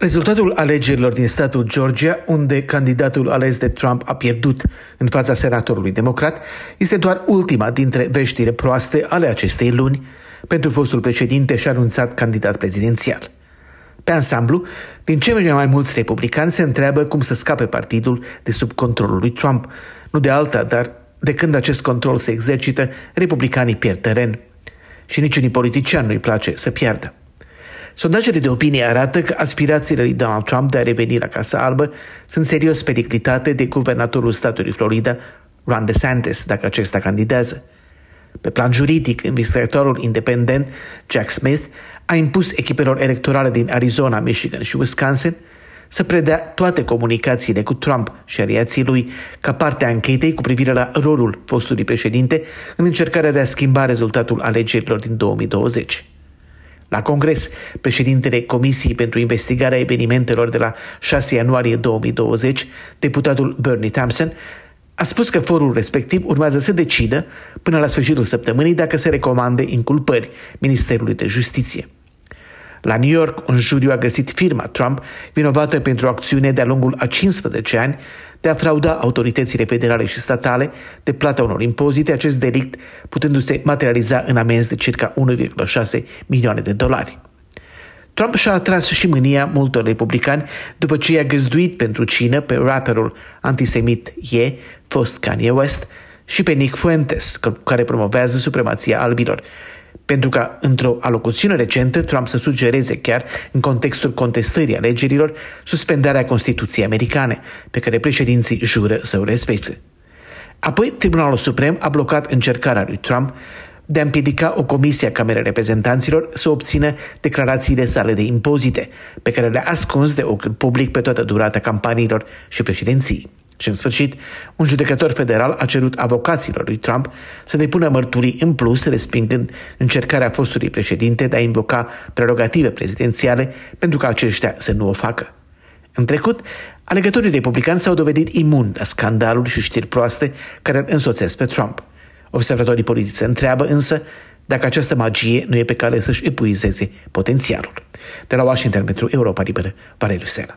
Rezultatul alegerilor din statul Georgia, unde candidatul ales de Trump a pierdut în fața senatorului democrat, este doar ultima dintre veștile proaste ale acestei luni pentru fostul președinte și anunțat candidat prezidențial. Pe ansamblu, din ce merge mai mulți republicani se întreabă cum să scape partidul de sub controlul lui Trump. Nu de alta, dar de când acest control se exercită, republicanii pierd teren. Și niciunii politician nu-i place să piardă. Sondajele de opinie arată că aspirațiile lui Donald Trump de a reveni la Casa Albă sunt serios periclitate de guvernatorul statului Florida, Ron DeSantis, dacă acesta candidează. Pe plan juridic, investigatorul independent Jack Smith a impus echipelor electorale din Arizona, Michigan și Wisconsin să predea toate comunicațiile cu Trump și aliații lui ca parte a anchetei cu privire la rolul fostului președinte în încercarea de a schimba rezultatul alegerilor din 2020. La Congres, președintele Comisiei pentru Investigarea Evenimentelor de la 6 ianuarie 2020, deputatul Bernie Thompson, a spus că forul respectiv urmează să decidă până la sfârșitul săptămânii dacă se recomande inculpări Ministerului de Justiție. La New York, un juriu a găsit firma Trump vinovată pentru o acțiune de-a lungul a 15 ani de a frauda autoritățile federale și statale de plata unor impozite, acest delict putându-se materializa în amenzi de circa 1,6 milioane de dolari. Trump și-a atras și mânia multor republicani după ce i-a găzduit pentru cină pe rapperul antisemit Ye, fost Kanye West, și pe Nick Fuentes, care promovează supremația albilor, pentru ca, într-o alocuțiune recentă, Trump să sugereze chiar, în contextul contestării alegerilor, suspendarea Constituției americane, pe care președinții jură să o respecte. Apoi, Tribunalul Suprem a blocat încercarea lui Trump de a împiedica o comisie a Camerei Reprezentanților să obțină declarațiile sale de impozite, pe care le-a ascuns de ochiul public pe toată durata campaniilor și președinției. Și în sfârșit, un judecător federal a cerut avocaților lui Trump să depună mărturii în plus, respingând încercarea fostului președinte de a invoca prerogative prezidențiale pentru ca aceștia să nu o facă. În trecut, alegătorii republicani s-au dovedit imuni la scandaluri și știri proaste care îl însoțesc pe Trump. Observatorii politici se întreabă însă dacă această magie nu e pe cale să-și epuizeze potențialul. De la Washington pentru Europa Liberă, Valeriu Sena.